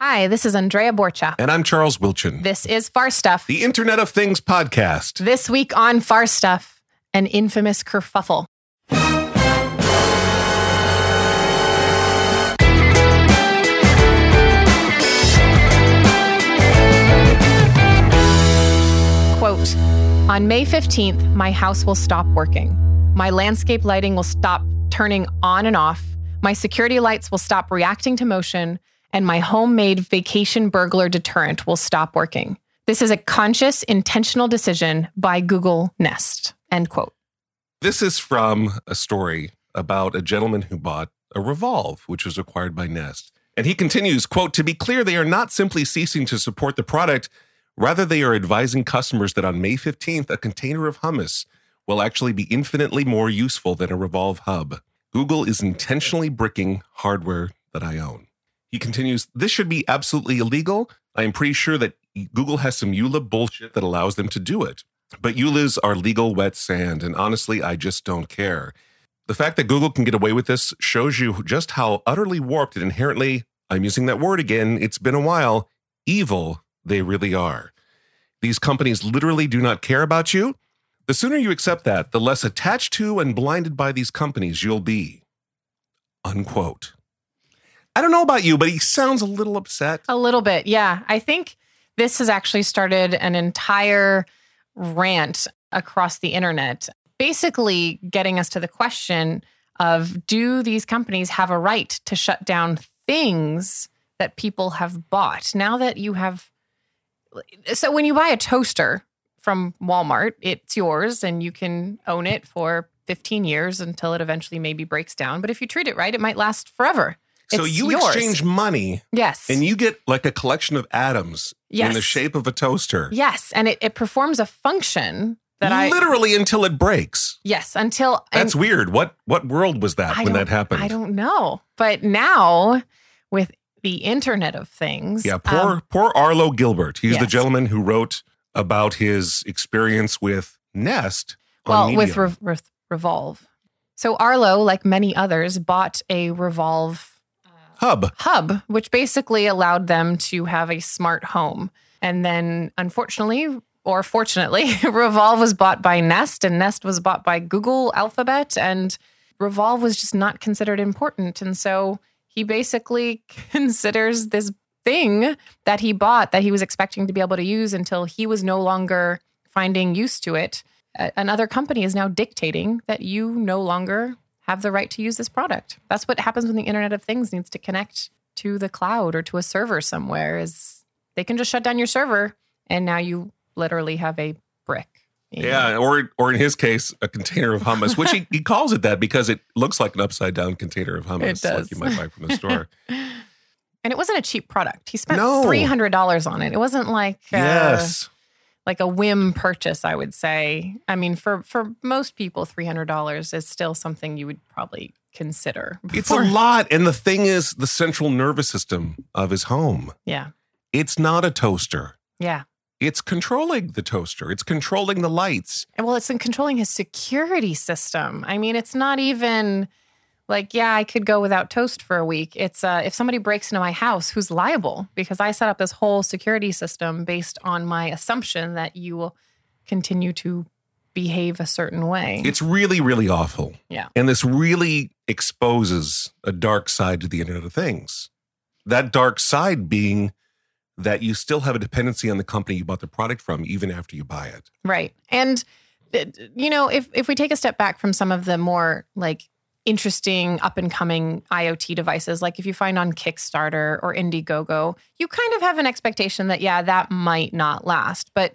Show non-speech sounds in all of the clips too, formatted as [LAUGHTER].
Hi, this is Andrea Borcha. And I'm Charles Wilchin. This is Far Stuff. The Internet of Things podcast. This week on Far Stuff, an infamous kerfuffle. Quote On May 15th, my house will stop working. My landscape lighting will stop turning on and off. My security lights will stop reacting to motion and my homemade vacation burglar deterrent will stop working. This is a conscious, intentional decision by Google Nest. End quote. This is from a story about a gentleman who bought a Revolv, which was acquired by Nest. And he continues, quote, to be clear, they are not simply ceasing to support the product. Rather, they are advising customers that on May 15th, a container of hummus will actually be infinitely more useful than a Revolv hub. Google is intentionally bricking hardware that I own. He continues, This should be absolutely illegal. I am pretty sure that Google has some EULA bullshit that allows them to do it. But EULAs are legal wet sand, and honestly, I just don't care. The fact that Google can get away with this shows you just how utterly warped and inherently, I'm using that word again, it's been a while, evil they really are. These companies literally do not care about you. The sooner you accept that, the less attached to and blinded by these companies you'll be. Unquote. I don't know about you, but he sounds a little upset. A little bit, yeah. I think this has actually started an entire rant across the internet, basically getting us to the question of do these companies have a right to shut down things that people have bought? Now that you have so when you buy a toaster from Walmart, it's yours and you can own it for 15 years until it eventually maybe breaks down. But if you treat it right, it might last forever. So It's you yours. exchange money Yes. and you get like a collection of atoms in the shape of a toaster. yes. And it, it performs a function that I. literally until it breaks. Yes. Until. That's and weird. What what world was that I when that happened? I don't know. But now with the Internet of Things. yeah, poor um, poor Arlo Gilbert. He's the gentleman who wrote about his experience with Nest. well, with Re- Re- Revolv. So Arlo, like many others, bought a Revolv Hub. hub, which basically allowed them to have a smart home. And then, unfortunately, or fortunately, [LAUGHS] Revolv was bought by Nest, and Nest was bought by Google Alphabet, and Revolv was just not considered important. And so he basically [LAUGHS] considers this thing that he bought that he was expecting to be able to use until he was no longer finding use to it. Another company is now dictating that you no longer have the right to use this product. That's what happens when the Internet of Things needs to connect to the cloud or to a server somewhere is they can just shut down your server and now you literally have a brick. Yeah, or or in his case, a container of hummus, which he, he calls it that because it looks like an upside down container of hummus, like you might buy from the store. [LAUGHS] And it wasn't a cheap product. He spent No. $300 on it. It wasn't like uh, yes. Like a whim purchase, I would say. I mean, for for most people, $300 is still something you would probably consider. It's a lot. And the thing is, the central nervous system of his home. Yeah. It's not a toaster. Yeah. It's controlling the toaster. It's controlling the lights. And well, it's in controlling his security system. I mean, it's not even like, yeah, I could go without toast for a week. It's uh, if somebody breaks into my house, who's liable? Because I set up this whole security system based on my assumption that you will continue to behave a certain way. It's really, really awful. Yeah. And this really exposes a dark side to the Internet of Things. That dark side being that you still have a dependency on the company you bought the product from, even after you buy it. Right. And uh, you know, if if we take a step back from some of the more like interesting up and coming IoT devices, like if you find on Kickstarter or Indiegogo, you kind of have an expectation that yeah, that might not last. But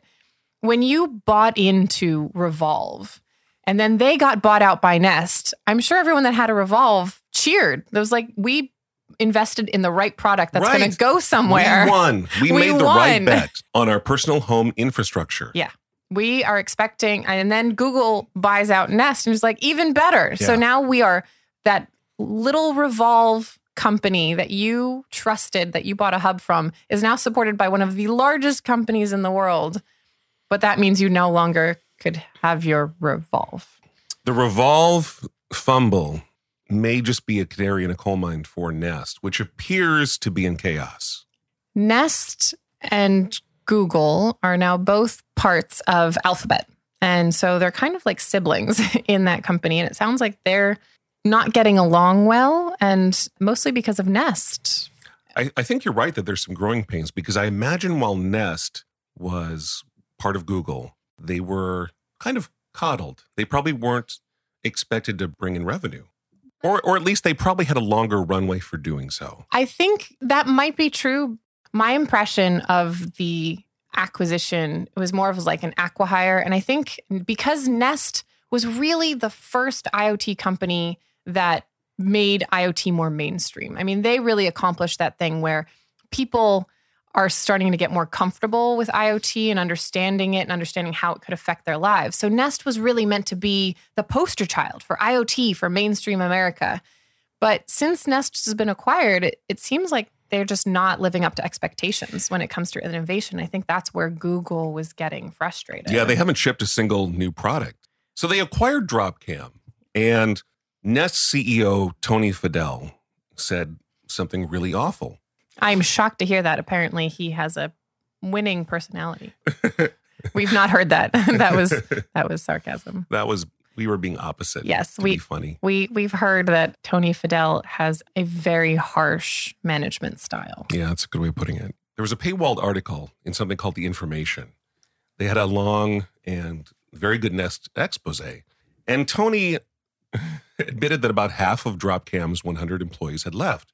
when you bought into Revolv and then they got bought out by Nest, I'm sure everyone that had a Revolv cheered. It was like we invested in the right product that's going to go somewhere. We won. We, [LAUGHS] We made the right bet on our personal home infrastructure. Yeah. We are expecting, and then Google buys out Nest and is like, even better. So now we are that little Revolv company that you trusted, that you bought a hub from, is now supported by one of the largest companies in the world. But that means you no longer could have your Revolv. The Revolv fumble may just be a canary in a coal mine for Nest, which appears to be in chaos. Nest and Google are now both parts of Alphabet. And so they're kind of like siblings [LAUGHS] in that company. And it sounds like they're not getting along well, and mostly because of Nest. I, I think you're right that there's some growing pains because I imagine while Nest was part of Google, they were kind of coddled. They probably weren't expected to bring in revenue. Or, or at least they probably had a longer runway for doing so. I think that might be true. My impression of the acquisition was more of like an acquihire. And I think because Nest was really the first IoT company that made IoT more mainstream. I mean, they really accomplished that thing where people are starting to get more comfortable with IoT and understanding it and understanding how it could affect their lives. So Nest was really meant to be the poster child for IoT for mainstream America. But since Nest has been acquired, it, it seems like they're just not living up to expectations when it comes to innovation. I think that's where Google was getting frustrated. Yeah, they haven't shipped a single new product. So they acquired Dropcam and Nest CEO Tony Fadell said something really awful. I'm shocked to hear that. Apparently, he has a winning personality. [LAUGHS] We've not heard that. [LAUGHS] that was that was sarcasm. That was we were being opposite. Yes, we funny. We we've heard that Tony Fadell has a very harsh management style. Yeah, that's a good way of putting it. There was a paywalled article in something called The Information. They had a long and very good Nest expose, and Tony [LAUGHS] admitted that about half of Dropcam's 100 employees had left.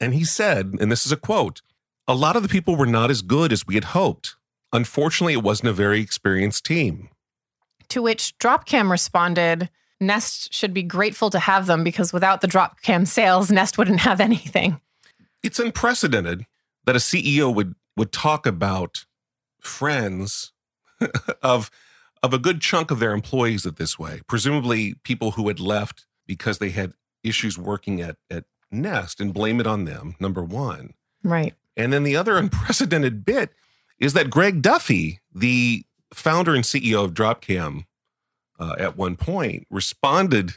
And he said, and this is a quote, a lot of the people were not as good as we had hoped. Unfortunately, it wasn't a very experienced team. To which Dropcam responded, Nest should be grateful to have them because without the Dropcam sales, Nest wouldn't have anything. It's unprecedented that a CEO would would talk about friends [LAUGHS] of of a good chunk of their employees at this way, presumably people who had left because they had issues working at, at Nest and blame it on them, number one. Right. And then the other [LAUGHS] unprecedented bit is that Greg Duffy, the founder and CEO of Dropcam, uh, at one point responded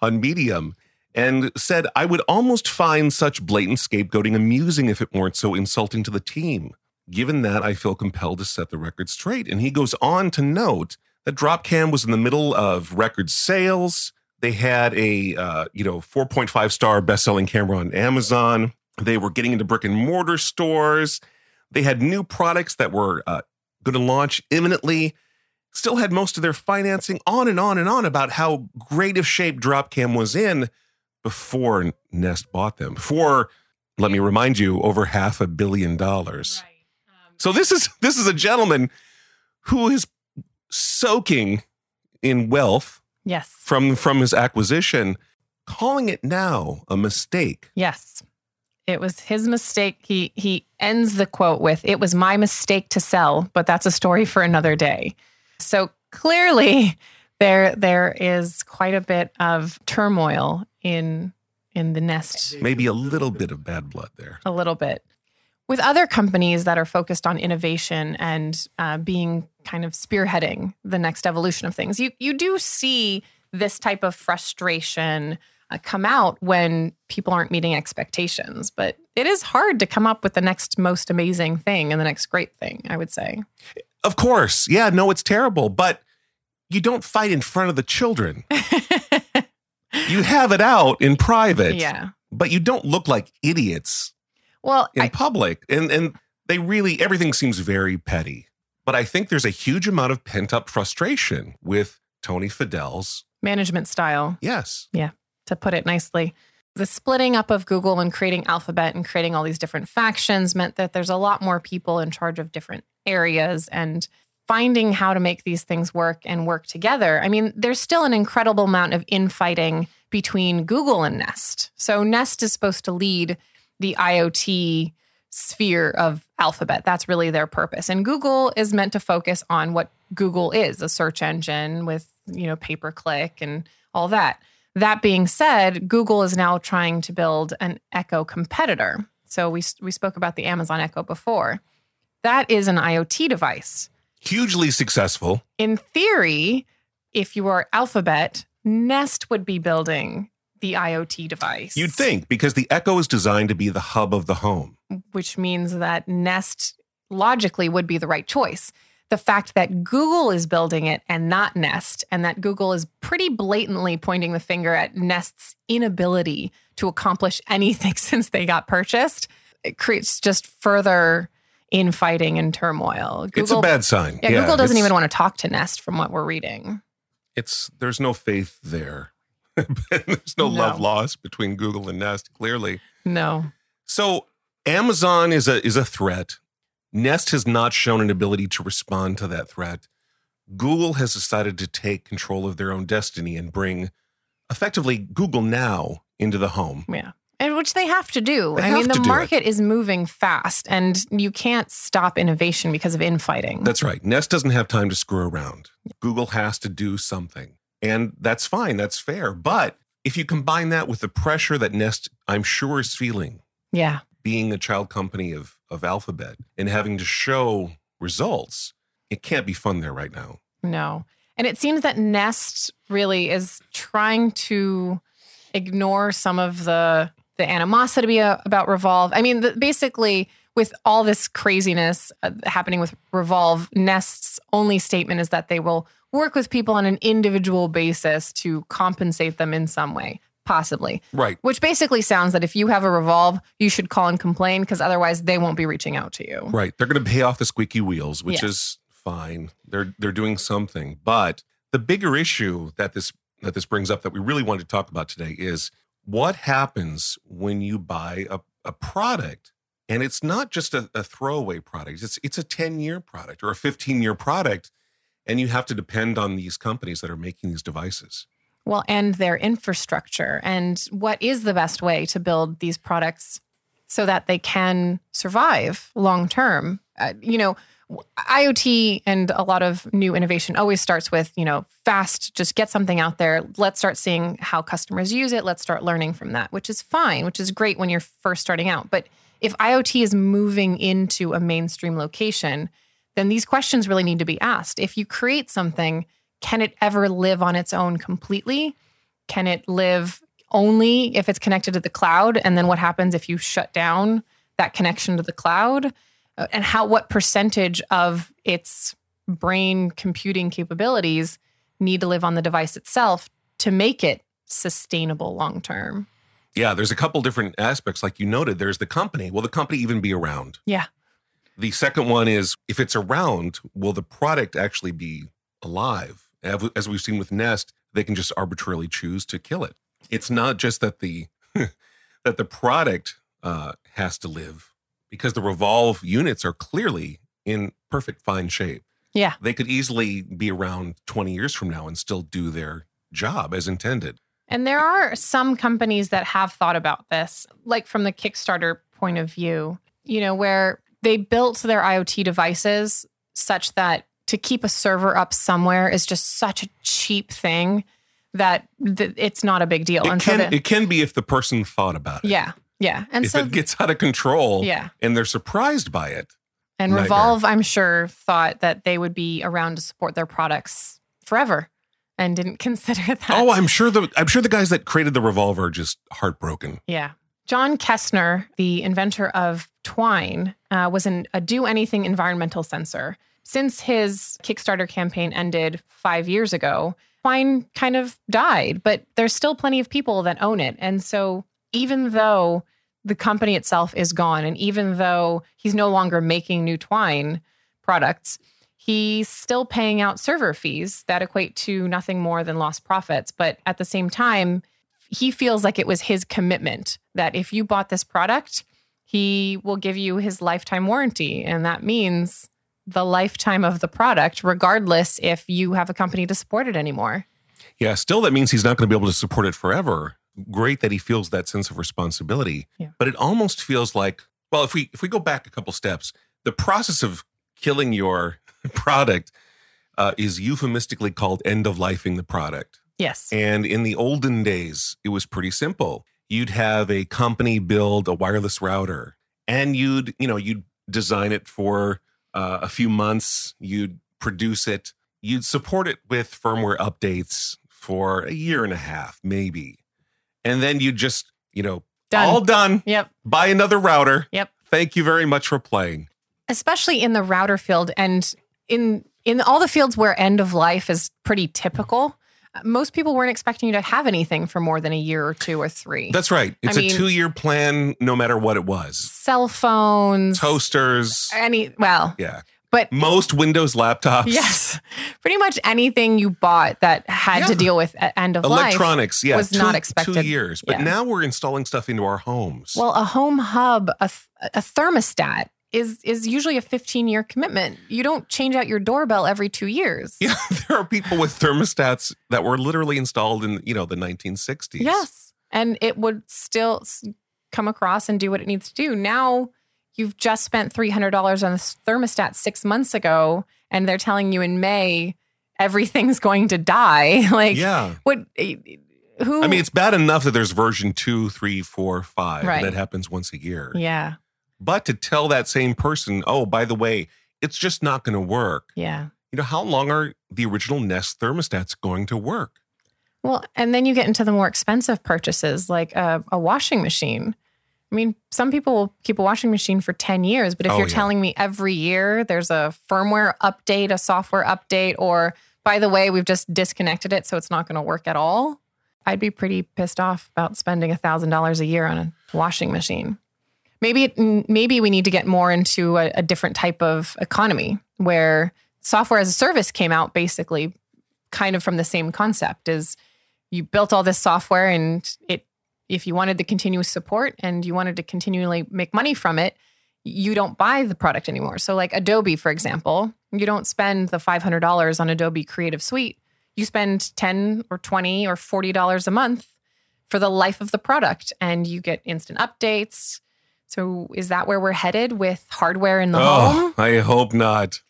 on Medium and said, I would almost find such blatant scapegoating amusing if it weren't so insulting to the team. Given that, I feel compelled to set the record straight. And he goes on to note that Dropcam was in the middle of record sales. They had a uh, you know 4.5 star best selling camera on Amazon. They were getting into brick and mortar stores. They had new products that were uh, going to launch imminently. Still had most of their financing on and on and on about how great of shape Dropcam was in before Nest bought them. For let me remind you, over half a billion dollars. Right. Um, so this is this is a gentleman who is soaking in wealth Yes. From from his acquisition, calling it now a mistake. Yes. It was his mistake. He he ends the quote with it was my mistake to sell, but that's a story for another day. So clearly there there is quite a bit of turmoil in in the nest. Maybe a little bit of bad blood there. A little bit with other companies that are focused on innovation and uh, being kind of spearheading the next evolution of things, you you do see this type of frustration Uh, come out when people aren't meeting expectations. But it is hard to come up with the next most amazing thing and the next great thing. I would say. Of course, yeah, no, it's terrible, but you don't fight in front of the children. [LAUGHS] you have it out in private. Yeah. But you don't look like idiots well in I, public and and they really everything seems very petty but i think there's a huge amount of pent up frustration with tony fadell's management style yes yeah to put it nicely the splitting up of google and creating alphabet and creating all these different factions meant that there's a lot more people in charge of different areas and finding how to make these things work and work together i mean there's still an incredible amount of infighting between google and nest so nest is supposed to lead the IoT sphere of Alphabet. That's really their purpose. And Google is meant to focus on what Google is, a search engine with, you know, pay per click and all that. That being said, Google is now trying to build an Echo competitor. So we we spoke about the Amazon Echo before. That is an IoT device. Hugely successful. In theory, if you are Alphabet, Nest would be building the IoT device. You'd think because the Echo is designed to be the hub of the home. which means that Nest logically would be the right choice. The fact that Google is building it and not Nest, and that Google is pretty blatantly pointing the finger at Nest's inability to accomplish [LAUGHS] anything since they got purchased, it creates just further infighting and turmoil. it's a bad sign. yeah, Google doesn't even want to talk to Nest from what we're reading. It's there's no faith there. [LAUGHS] there's no, No. love lost between Google and Nest. Clearly, No. so Amazon is a is a threat. Nest has not shown an ability to respond to that threat. Google has decided to take control of their own destiny and bring effectively Google Now into the home. Yeah. And which they have to do. They I mean, the market is moving fast and you can't stop innovation because of infighting. That's right. Nest doesn't have time to screw around. Google has to do something. And that's fine. That's fair. But if you combine that with the pressure that Nest, I'm sure, is feeling, yeah. Being a child company of, of Alphabet and having to show results, it can't be fun there right now. No. And it seems that Nest really is trying to ignore some of the the animosity about Revolv. I mean, the, basically with all this craziness uh, happening with Revolv, Nest's only statement is that they will work with people on an individual basis to compensate them in some way, possibly. Right. Which basically sounds that if you have a Revolv, you should call and complain because otherwise they won't be reaching out to you. Right. They're going to pay off the squeaky wheels, which Yes. is fine. They're they're doing something. But the bigger issue that this that this brings up that we really wanted to talk about today is what happens when you buy a, a product and it's not just a, a throwaway product. It's it's a 10-year product or a 15-year product and you have to depend on these companies that are making these devices. Well, and their infrastructure, and what is the best way to build these products so that they can survive long term? Uh, you know, IoT and a lot of new innovation always starts with, you know, fast, just get something out there. Let's start seeing how customers use it. Let's start learning from that, which is fine, which is great when you're first starting out. But if IoT is moving into a mainstream location, then these questions really need to be asked. If you create something, can it ever live on its own completely? Can it live only if it's connected to the cloud? And then what happens if you shut down that connection to the cloud? Uh, And how what percentage of its brain computing capabilities need to live on the device itself to make it sustainable long term? Yeah, there's a couple different aspects like you noted. There's the company. Will the company even be around? Yeah. The second one is if it's around, will the product actually be alive? As we've seen with Nest, they can just arbitrarily choose to kill it. It's not just that the [LAUGHS] that the product uh, has to live, because the Revolv units are clearly in perfect fine shape. Yeah. They could easily be around 20 years from now and still do their job as intended. And there are some companies that have thought about this, like from the Kickstarter point of view, you know, where they built their IoT devices such that to keep a server up somewhere is just such a cheap thing that th- it's not a big deal. It and so can the- it can be if the person thought about it. yeah, yeah. And if so it gets out of control yeah. and they're surprised by it. And Nightmare. Revolv, I'm sure, thought that they would be around to support their products forever and didn't [LAUGHS] consider that. Oh, I'm sure the I'm sure the guys that created the revolver are just heartbroken. Yeah. John Kestner, the inventor of Twine, uh, was an, a do anything environmental sensor. Since his Kickstarter campaign ended five years ago, Twine kind of died, but there's still plenty of people that own it. And so even though the company itself is gone, and even though he's no longer making new Twine products, he's still paying out server fees that equate to nothing more than lost profits. But at the same time, he feels like it was his commitment that if you bought this product, he will give you his lifetime warranty. And that means the lifetime of the product, regardless if you have a company to support it anymore. Yeah, still that means he's not going to be able to support it forever. Great that he feels that sense of responsibility. Yeah. But it almost feels like well, if we if we go back a couple steps, the process of killing your [LAUGHS] product uh, is euphemistically called end of lifing the product. Yes. And in the olden days, it was pretty simple. You'd have a company build a wireless router and you'd, you know, you'd design it for uh, a few months, you'd produce it, you'd support it with firmware updates for a year and a half, maybe. and then you just, you know, Done. all done. Yep. Buy another router. Yep. Thank you very much for playing. especially in the router field and in in all the fields where end of life is pretty typical most people weren't expecting you to have anything for more than a year or two or three That's right. It's mean- a two year plan, no matter what it was. cell phones Toasters. any well Yeah. but Most Windows laptops. yes [LAUGHS] pretty much anything you bought that had to deal with end of life Electronics. Yeah. was two, not expected. Two years. But Yeah. now we're installing stuff into our homes. well a home hub a, a thermostat is is usually a 15 year commitment you don't change out your doorbell every two years yeah. [LAUGHS] There are people with thermostats that were literally installed in, you know, the 1960s. Yes. And it would still come across and do what it needs to do. Now you've just spent $300 on this thermostat six months ago, and they're telling you in May everything's [LAUGHS] going to die. [LAUGHS] like, Yeah. what? eh, Who? I mean, it's bad enough that there's version two, three, four, five, Right. and that happens once a year. yeah. But to tell that same person, oh, by the way, it's just not going to work. Yeah. You know, how long are the original Nest thermostats going to work? Well, and then you get into the more expensive purchases like a, a washing machine. I mean, some people will keep a washing machine for 10 years, but if Oh, you're yeah. telling me every year there's a firmware update, a software update, or by the way, we've just disconnected it so it's not going to work at all, I'd be pretty pissed off about spending $1,000 a year on a washing machine. Maybe maybe we need to get more into a, a different type of economy where software as a service came out basically kind of from the same concept is you built all this software and it if you wanted the continuous support and you wanted to continually make money from it you don't buy the product anymore. So like adobe for example you don't spend the $500 on adobe creative suite. You spend 10 or 20 or 40 dollars a month for the life of the product and you get instant updates so is that where we're headed with hardware in the oh, home Oh, I hope not.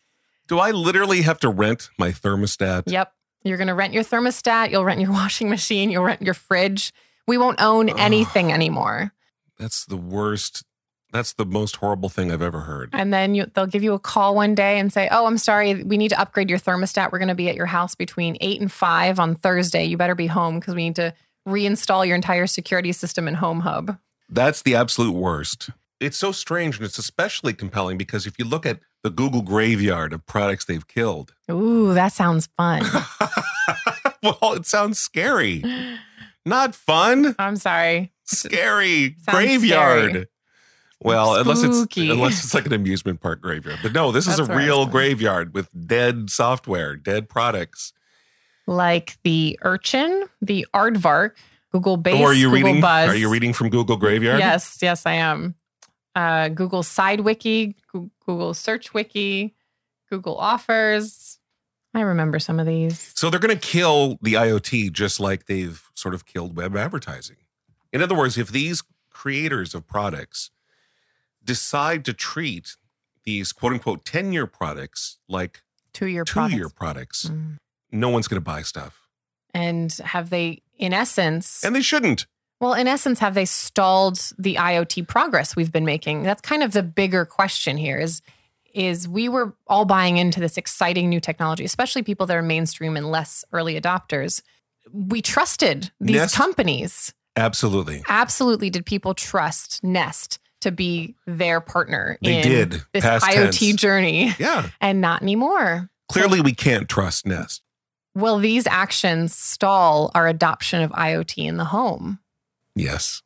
Do I literally have to rent my thermostat? Yep. You're going to rent your thermostat, you'll rent your [LAUGHS] washing machine, you'll rent your fridge. We won't own anything anymore. That's the worst. That's the most horrible thing I've ever heard. And then you, they'll give you a call one day and say, Oh, I'm sorry, we need to upgrade your thermostat. We're going to be at your house between eight and five on Thursday. You better be home because we need to reinstall your entire security system in Home Hub. That's the absolute worst. It's so strange and it's especially compelling because if you look at the Google graveyard of products they've killed, Ooh, that sounds fun. [LAUGHS] well, it sounds scary. Not fun. I'm sorry. Scary Sounds graveyard. scary. Well, unless it's unless it's like an amusement park graveyard. But no, this is a That's where I was real graveyard with dead software, dead products. Like the Urchin, the Aardvark, Google Base, oh, are you Google reading? Buzz. Are you reading from Google Graveyard? Yes, yes, I am. Uh, Google Side Wiki, Goo- Google Search Wiki, Google Offers. I remember some of these. So they're going to kill the IoT just like they've sort of killed web advertising. In other words, if these creators of products decide to treat these quote unquote 10 year products like Two year two products. year products, Mm. no one's going to buy stuff. And have they, in essence, And they shouldn't. well, in essence, have they stalled the IoT progress we've been making? That's kind of the bigger question here. Is is we were all buying into this exciting new technology, especially people that are mainstream and less early adopters. We trusted these Nest- companies. Absolutely. absolutely did people trust Nest to be their partner They in did. this Past IoT tense. journey Yeah. and not anymore. Clearly, we can't trust Nest. Will these actions stall our adoption of IoT in the home Yes.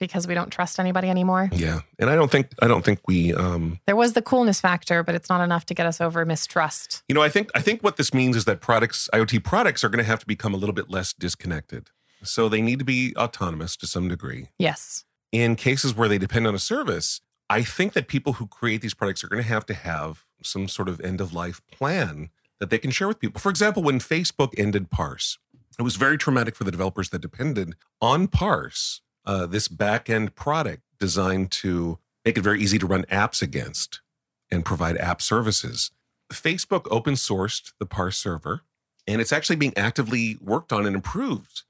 because we don't trust anybody anymore? Yeah. And I don't think I don't think we um There was the coolness factor, but it's not enough to get us over mistrust. you know, I think I think what this means is that products IoT products are going to have to become a little bit less disconnected. So they need to be autonomous to some degree. Yes. In cases where they depend on a service, I think that people who create these products are going to have to have some sort of end of life plan that they can share with people. For example, when Facebook ended Parse, it was very traumatic for the developers that depended on Parse, uh, this back end product designed to make it very easy to run apps against and provide app services. Facebook open sourced the Parse server, and it's actually being actively worked on and improved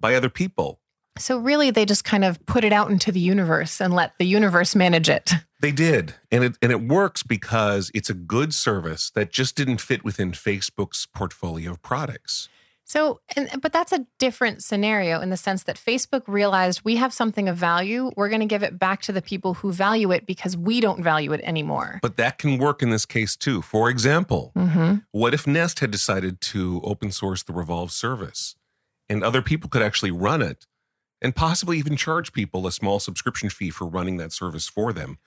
by other people. So really they just kind of put it out into the universe and let the universe manage it. They did. And it and it works because it's a good service that just didn't fit within Facebook's portfolio of products. So, and, but that's a different scenario in the sense that Facebook realized we have something of value. We're going to give it back to the people who value it because we don't value it anymore. But that can work in this case too. For example, hmm what if Nest had decided to open source the Revolv service and other people could actually run it and possibly even charge people a small subscription fee for running that service for them?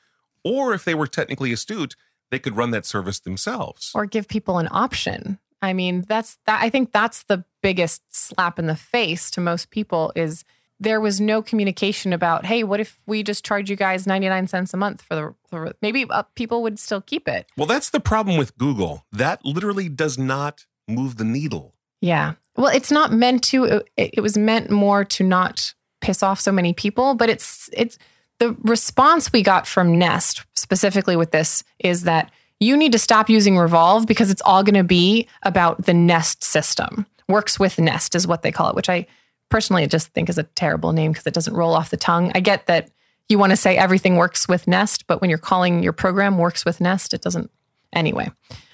Or if they were technically astute, they could run that service themselves. Or give people an option. I mean, that's that. I think that's the biggest slap in the face to most people is there was no communication about, hey, what if we just charge you guys 99 cents a month for the, for, maybe uh, people would still keep it. Well, that's the problem with Google. That literally does not move the needle. Yeah. Well, it's not meant to. It, it was meant more to not piss off so many people. But it's it's the response we got from Nest specifically with this is that you need to stop using Revolv because it's all going to be about the Nest system. Works with Nest is what they call it, which I personally just think is a terrible name because it doesn't roll off the tongue. I get that you want to say everything works with Nest, but when you're calling your program works with Nest, it doesn't. Anyway.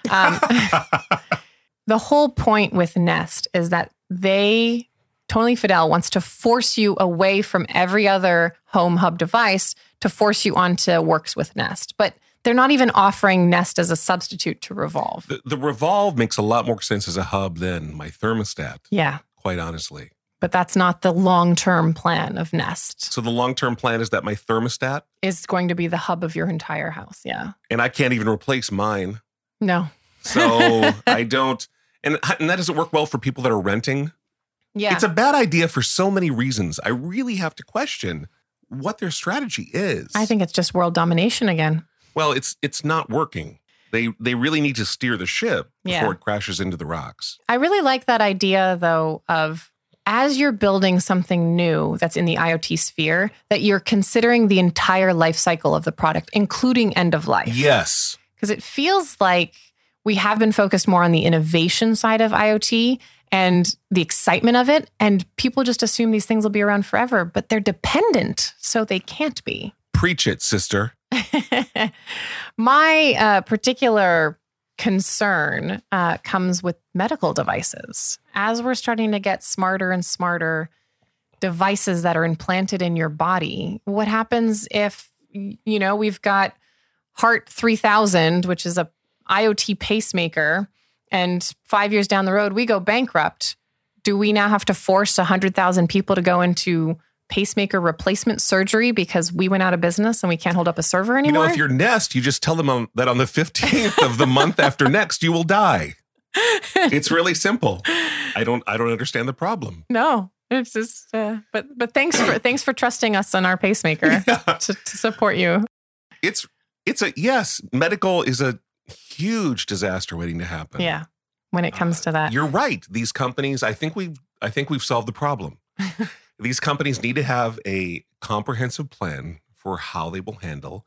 Um, [LAUGHS] the whole point with Nest is that they, Tony Fadell wants to force you away from every other home hub device to force you onto Works with Nest. But they're not even offering Nest as a substitute to Revolv. The, the Revolv makes a lot more sense as a hub than my thermostat, Yeah, quite honestly. but that's not the long term plan of Nest. So the long term plan is that my thermostat, Is going to be the hub of your entire house. Yeah. and I can't even replace mine. No. So [LAUGHS] I don't, and, and that doesn't work well for people that are renting. Yeah. It's a bad idea for so many reasons. I really have to question what their strategy is. I think it's just world domination again. well, it's it's not working. They they really need to steer the ship before Yeah. it crashes into the rocks. I really like that idea, though, of as you're building something new that's in the IoT sphere, that you're considering the entire life cycle of the product, including end of life. Yes. Because it feels like we have been focused more on the innovation side of IoT and the excitement of it. And people just assume these things will be around forever, but they're dependent, so they can't be. Preach it, sister. [LAUGHS] My uh, particular concern uh, comes with medical devices. As we're starting to get smarter and smarter devices that are implanted in your body, what happens if, you know, we've got Heart 3000, which is a IoT pacemaker, and five years down the road, we go bankrupt. Do we now have to force 100,000 people to go into pacemaker replacement surgery because we went out of business and we can't hold up a server You anymore? know, if you're Nest, you just tell them on, that on the 15th of the month after [LAUGHS] next, you will die. It's really simple. I don't I don't understand the problem. no, it's just. Uh, but but thanks for [CLEARS THROAT] thanks for trusting us on our pacemaker to, to support you. It's it's a yes, medical is a huge disaster waiting to happen. Yeah, when it comes to that. You're right. These companies, I think we've I think we've solved the problem. [LAUGHS] These companies need to have a comprehensive plan for how they will handle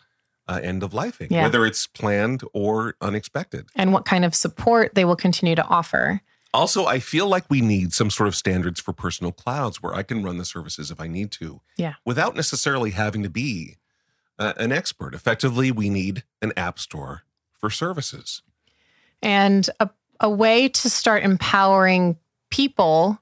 uh, end of lifing, Yeah. whether it's planned or unexpected. and what kind of support they will continue to offer. Also, I feel like we need some sort of standards for personal clouds where I can run the services if I need to, Yeah. without necessarily having to be uh, an expert. Effectively, we need an app store for services. and a, a way to start empowering people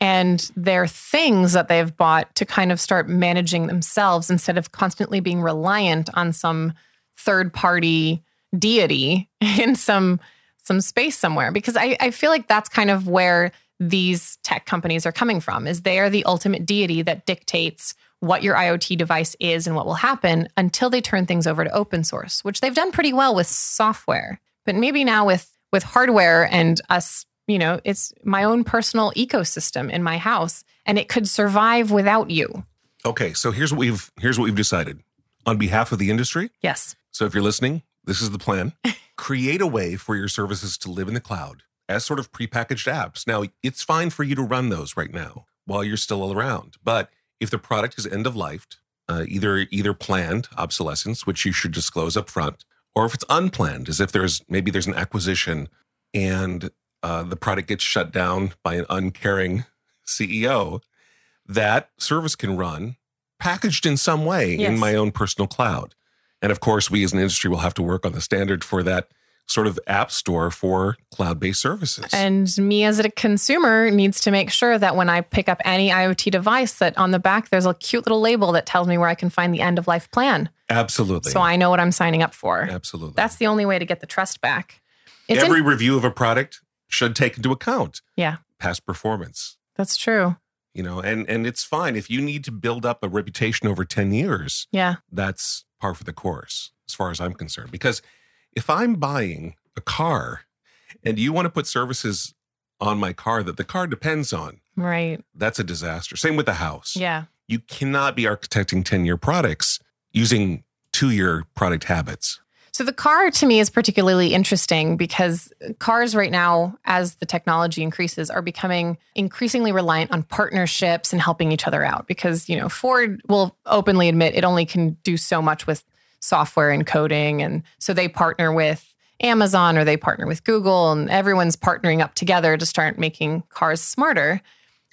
and their things that they've bought to kind of start managing themselves instead of constantly being reliant on some third party deity [LAUGHS] in some some space somewhere because I, I feel like that's kind of where these tech companies are coming from is they are the ultimate deity that dictates what your IoT device is and what will happen until they turn things over to open source, which they've done pretty well with software. But maybe now with with hardware and us, you know, it's my own personal ecosystem in my house and it could survive without you. Okay, so here's what we've here's what we've decided on behalf of the industry. Yes. So if you're listening, this is the plan. [LAUGHS] Create a way for your services to live in the cloud as sort of prepackaged apps. Now, it's fine for you to run those right now while you're still around. But if the product is end of life, uh, either either planned obsolescence, which you should disclose up front, or if it's unplanned, as if there's maybe there's an acquisition and uh, the product gets shut down by an uncaring CEO, that service can run packaged in some way in my own personal cloud. And of course, we as an industry will have to work on the standard for that sort of app store for cloud-based services. And me as a consumer needs to make sure that when I pick up any IoT device that on the back there's a cute little label that tells me where I can find the end of life plan. Absolutely. So I know what I'm signing up for. Absolutely. That's the only way to get the trust back. It's Every in- review of a product should take into account yeah, past performance. that's true. You know, and and it's fine if you need to build up a reputation over 10 years, Yeah. that's par for the course as far as I'm concerned. Because if I'm buying a car and you want to put services on my car that the car depends on, Right. that's a disaster. Same with the house. Yeah. You cannot be architecting 10 year products using two year product habits. So the car to me is particularly interesting because cars right now, as the technology increases, are becoming increasingly reliant on partnerships and helping each other out. Because you know, Ford will openly admit it only can do so much with software and coding, and so they partner with Amazon or they partner with Google, and everyone's partnering up together to start making cars smarter,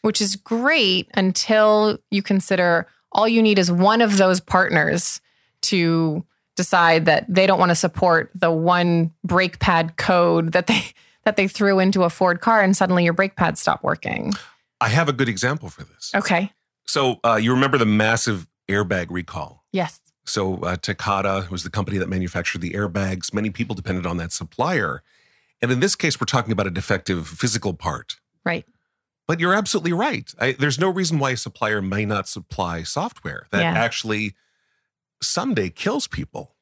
which is great until you consider all you need is one of those partners to decide that they don't want to support the one brake pad code that they that they threw into a Ford car and suddenly your brake pads stop working. I have a good example for this. Okay. So, uh, you remember the massive airbag recall? Yes. So, uh, Takata was the company that manufactured the airbags. Many people depended on that supplier. And in this case, we're talking about a defective physical part. Right. But you're absolutely right. I, there's no reason why a supplier may not supply software that Yeah. actually someday kills people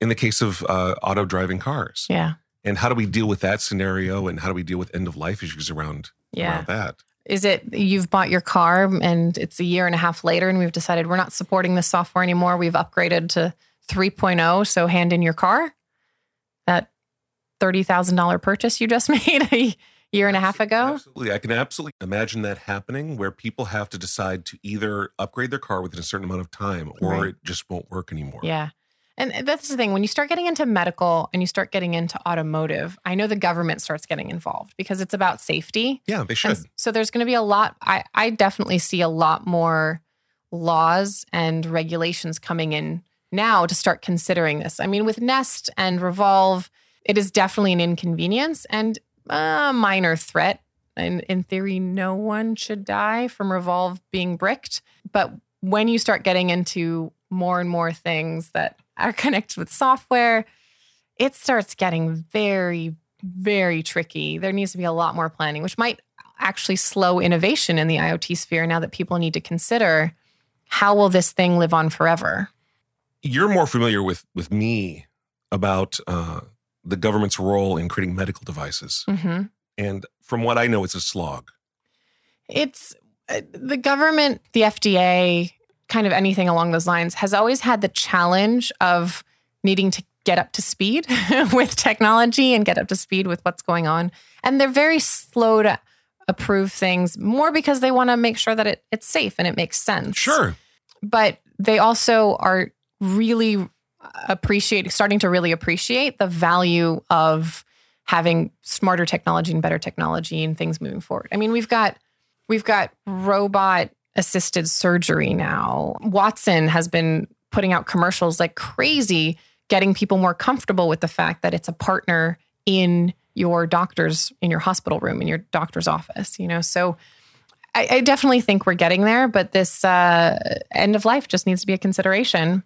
in the case of uh, auto driving cars. Yeah. And how do we deal with that scenario? And how do we deal with end of life issues around, Yeah. around that? Is it you've bought your car and it's a year and a half later and we've decided we're not supporting this software anymore. We've upgraded to 3.0, so hand in your car? That $30,000 purchase you just [LAUGHS] made a year and a half ago? Absolutely. I can absolutely imagine that happening where people have to decide to either upgrade their car within a certain amount of time or Right. it just won't work anymore. Yeah. And that's the thing. When you start getting into medical and you start getting into automotive, I know the government starts getting involved because it's about safety. Yeah, they should. And so there's going to be a lot. I, I definitely see a lot more laws and regulations coming in now to start considering this. I mean, with Nest and Revolv, it is definitely an inconvenience and a minor threat. And in theory, no one should die from Revolv being bricked. But when you start getting into more and more things that are connected with software, it starts getting very, very tricky. There needs to be a lot more planning, which might actually slow innovation in the IoT sphere now that people need to consider how will this thing live on forever? You're more familiar with with me about uh, the government's role in creating medical devices, hmm and from what I know, it's a slog. It's uh, the government, the FDA, kind of anything along those lines has always had the challenge of needing to get up to speed [LAUGHS] with technology and get up to speed with what's going on. And they're very slow to approve things more because they want to make sure that it, it's safe and it makes sense. Sure. but they also are really uh, appreciate starting to really appreciate the value of having smarter technology and better technology and things moving forward. I mean, we've got we've got robot assisted surgery now. Watson has been putting out commercials like crazy getting people more comfortable with the fact that it's a partner in your doctor's in your hospital room in your doctor's office, you know. So I, I definitely think we're getting there, but this uh, end of life just needs to be a consideration.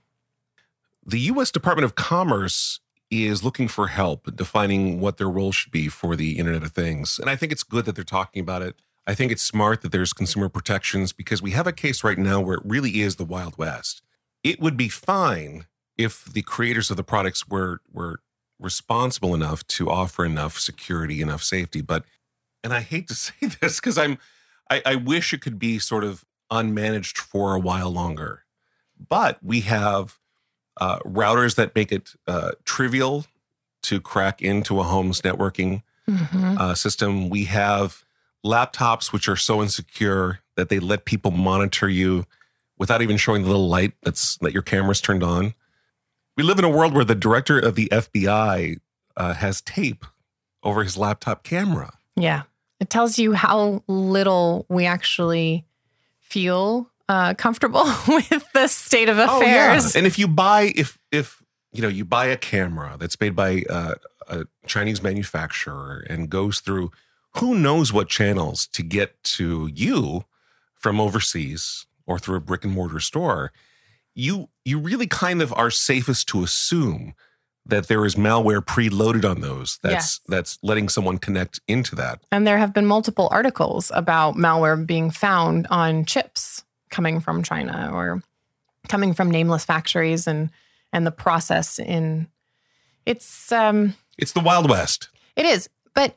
The U.S. Department of Commerce is looking for help defining what their role should be for the Internet of Things. And I think it's good that they're talking about it. I think it's smart that there's consumer protections because we have a case right now where it really is the Wild West. It would be fine if the creators of the products were were responsible enough to offer enough security, enough safety. But and I hate to [LAUGHS] say this because I'm I, I wish it could be sort of unmanaged for a while longer. But we have uh, routers that make it uh, trivial to crack into a home's networking uh, system. We have laptops which are so insecure that they let people monitor you without even showing the little light that's that your camera's turned on. We live in a world where the director of the FBI uh, has tape over his laptop camera. Yeah. It tells you how little we actually feel uh, comfortable [LAUGHS] with the state of affairs. And if you buy if if you know you buy a camera that's made by uh, a Chinese manufacturer and goes through who knows what channels to get to you from overseas or through a brick and mortar store, you you really kind of are safest to assume that there is malware preloaded on those. That's Yes. that's letting someone connect into that. And there have been multiple articles about malware being found on chips coming from China or coming from nameless factories and and the process in it's um It's the Wild West. it is but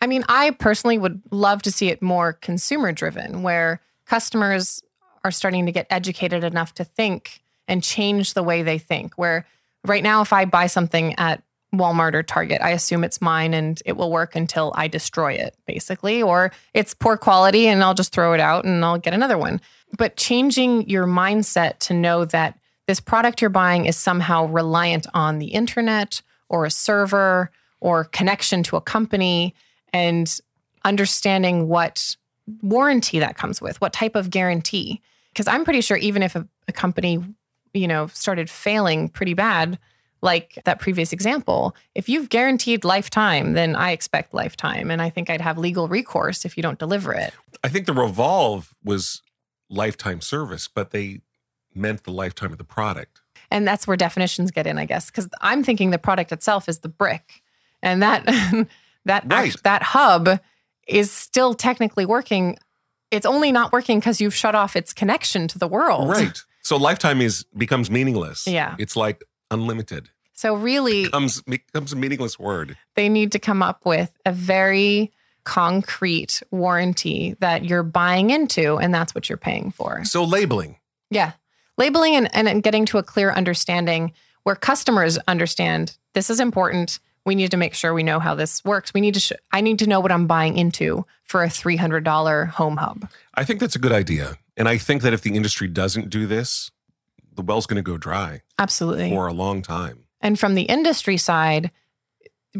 I mean I personally would love to see it more consumer driven where customers are starting to get educated enough to think and change the way they think where right now if I buy something at Walmart or Target, I assume it's mine and it will work until I destroy it, basically, or it's poor quality and I'll just throw it out and I'll get another one. But changing your mindset to know that this product you're buying is somehow reliant on the internet or a server or connection to a company and understanding what warranty that comes with, what type of guarantee. Because I'm pretty sure even if a, a company, you know, started failing pretty bad, like that previous example, if you've guaranteed lifetime, then I expect lifetime. And I think I'd have legal recourse if you don't deliver it. I think the Revolv was lifetime service, but they meant the lifetime of the product. And that's where definitions get in, I guess, because I'm thinking the product itself is the brick, and that [LAUGHS] that act- that hub is still technically working. It's only not working because you've shut off its connection to the world. Right. So lifetime is becomes meaningless. Yeah. It's like unlimited. So really, Becomes becomes a meaningless word. they need to come up with a very concrete warranty that you're buying into, and that's what you're paying for. So labeling. Yeah. Labeling and, and getting to a clear understanding where customers understand this is important. We need to make sure we know how this works. We need to, sh- I need to know what I'm buying into for a $300 home hub. I think that's a good idea. And I think that if the industry doesn't do this, the well's going to go dry Absolutely. for a long time. And from the industry side,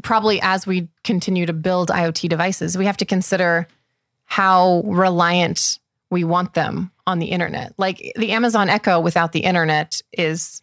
probably as we continue to build IoT devices, we have to consider how reliant we want them on the internet. Like the Amazon Echo without the internet is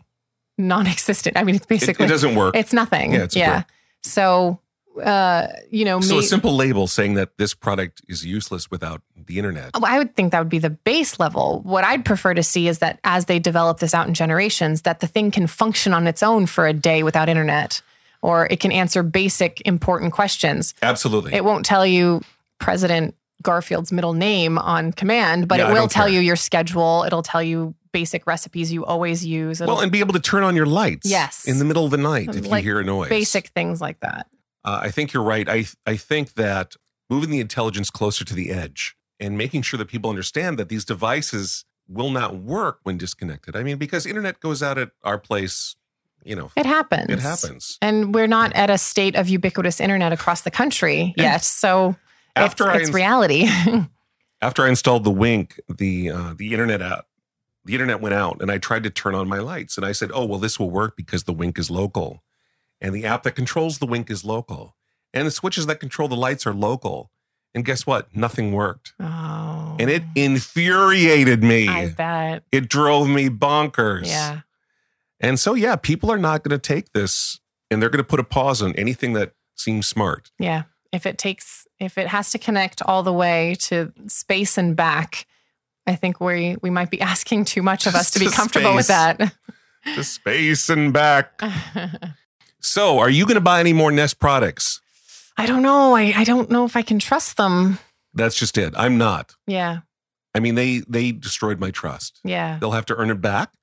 non-existent. I mean, it's It, basically it doesn't work. it's nothing. Yeah, it's yeah. So, uh, you know, so me, a simple label saying that this product is useless without the internet. I would think that would be the base level. What I'd prefer to see is that as they develop this out in generations, that the thing can function on its own for a day without internet, or it can answer basic important questions. Absolutely. It won't tell you President Garfield's middle name on command, but Yeah, it will tell care. you your schedule. It'll tell you basic recipes you always use. It'll well, and be able to turn on your lights. Yes. In the middle of the night if Like you hear a noise. basic things like that. Uh, I think you're right. I I think that moving the intelligence closer to the edge and making sure that people understand that these devices will not work when disconnected. I mean, because internet goes out at our place, you know, It happens. it happens. And we're not at a state of ubiquitous internet across the country yet. So After it's, it's ins- reality. [LAUGHS] after I installed the Wink, the uh, the internet app, the internet went out, and I tried to turn on my lights, and I said, "Oh, well, this will work because the Wink is local, and the app that controls the Wink is local, and the switches that control the lights are local." And guess what? Nothing worked, oh. and it oh. infuriated me. I bet. it drove me bonkers. Yeah. And so, yeah, people are not going to take this, and they're going to put a pause on anything that seems smart. Yeah. If it takes, if it has to connect all the way to space and back, I think we we might be [LAUGHS] asking too much of us to be comfortable with that. [LAUGHS] the space and back. [LAUGHS] So, are you going to buy any more Nest products? I don't know. I, I don't know if I can trust them. That's just it. I'm not. Yeah. I mean, they they destroyed my trust. Yeah. They'll have to earn it back.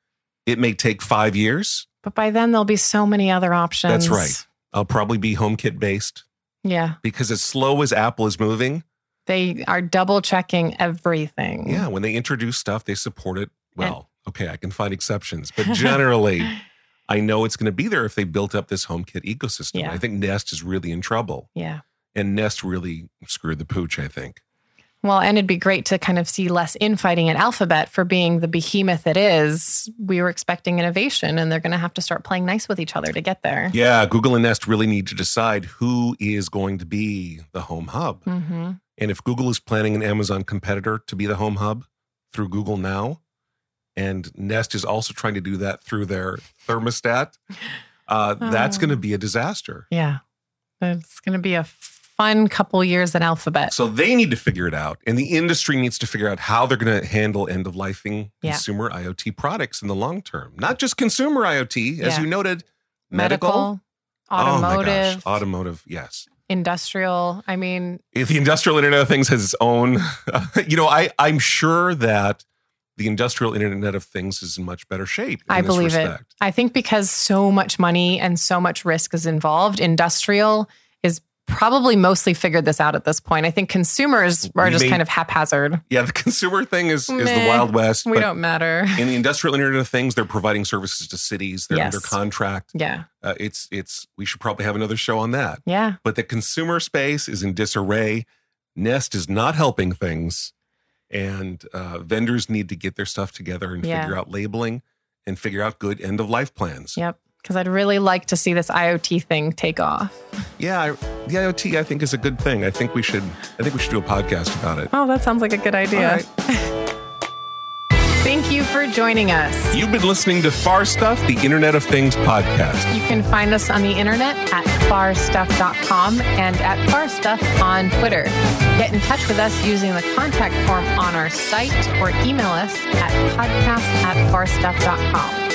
It may take five years. But by then there'll be so many other options. That's right. I'll probably be HomeKit based Yeah. because as slow as Apple is moving, They are double checking everything. yeah, when they introduce stuff, they support it. Well, okay, I can find exceptions, but [LAUGHS] generally, I know it's going to be there if they built up this HomeKit ecosystem. Yeah. I think Nest is really in trouble, Yeah. and Nest really screwed the pooch. I think. Well, and it'd be great to kind of see less infighting at Alphabet for being the behemoth it is. We were expecting innovation, and they're going to have to start playing nice with each other to get there. Yeah, Google and Nest really need to decide who is going to be the home hub. hmm And if Google is planning an Amazon competitor to be the home hub through Google Now, and Nest is also trying to do that through their thermostat, uh, that's Oh. going to be a disaster. Yeah. It's going to be a fun couple years at Alphabet. So they need to figure it out, and the industry needs to figure out how they're going to handle end of lifing Yeah. consumer IoT products in the long term. Not just consumer IoT, as Yeah. you noted, medical, Medical, Oh my automotive, gosh, automotive, yes. Industrial. I mean, If the industrial Internet of Things has its own, [LAUGHS] you know, I I'm sure that the industrial Internet of Things is in much better shape. in I believe it. I think because so much money and so much risk is involved, industrial is probably mostly figured this out at this point. I think consumers are We just kind of haphazard. Yeah, the consumer thing is is the Wild West. We don't matter. in the industrial Internet of Things, they're providing services to cities. They're Yes. under contract. Yeah. Uh, it's it's we should probably have another show on that. Yeah. But the consumer space is in disarray. Nest is not helping things, and uh, vendors need to get their stuff together and Yeah. figure out labeling and figure out good end of life plans. Yep. Because I'd really like to see this IoT thing take off. Yeah, I, the IoT I think is a good thing. I think we should I think we should do a podcast about it. Oh, that sounds like a good idea. Right. [LAUGHS] Thank you for joining us. You've been listening to Far Stuff, the Internet of Things podcast. You can find us on the internet at farstuff.com and at farstuff on Twitter. Get in touch with us using the contact form on our site or email us at podcast at farstuff.com.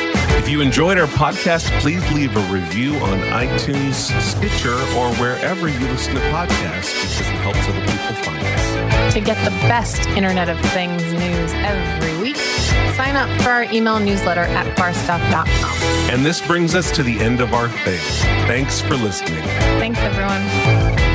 If you enjoyed our podcast, please leave a review on iTunes, Stitcher, or wherever you listen to podcasts because it helps other people find us. To get the best Internet of Things news every week, sign up for our email newsletter at farstuff.com. And this brings us to the end of our thing. Thanks for listening. Thanks, everyone.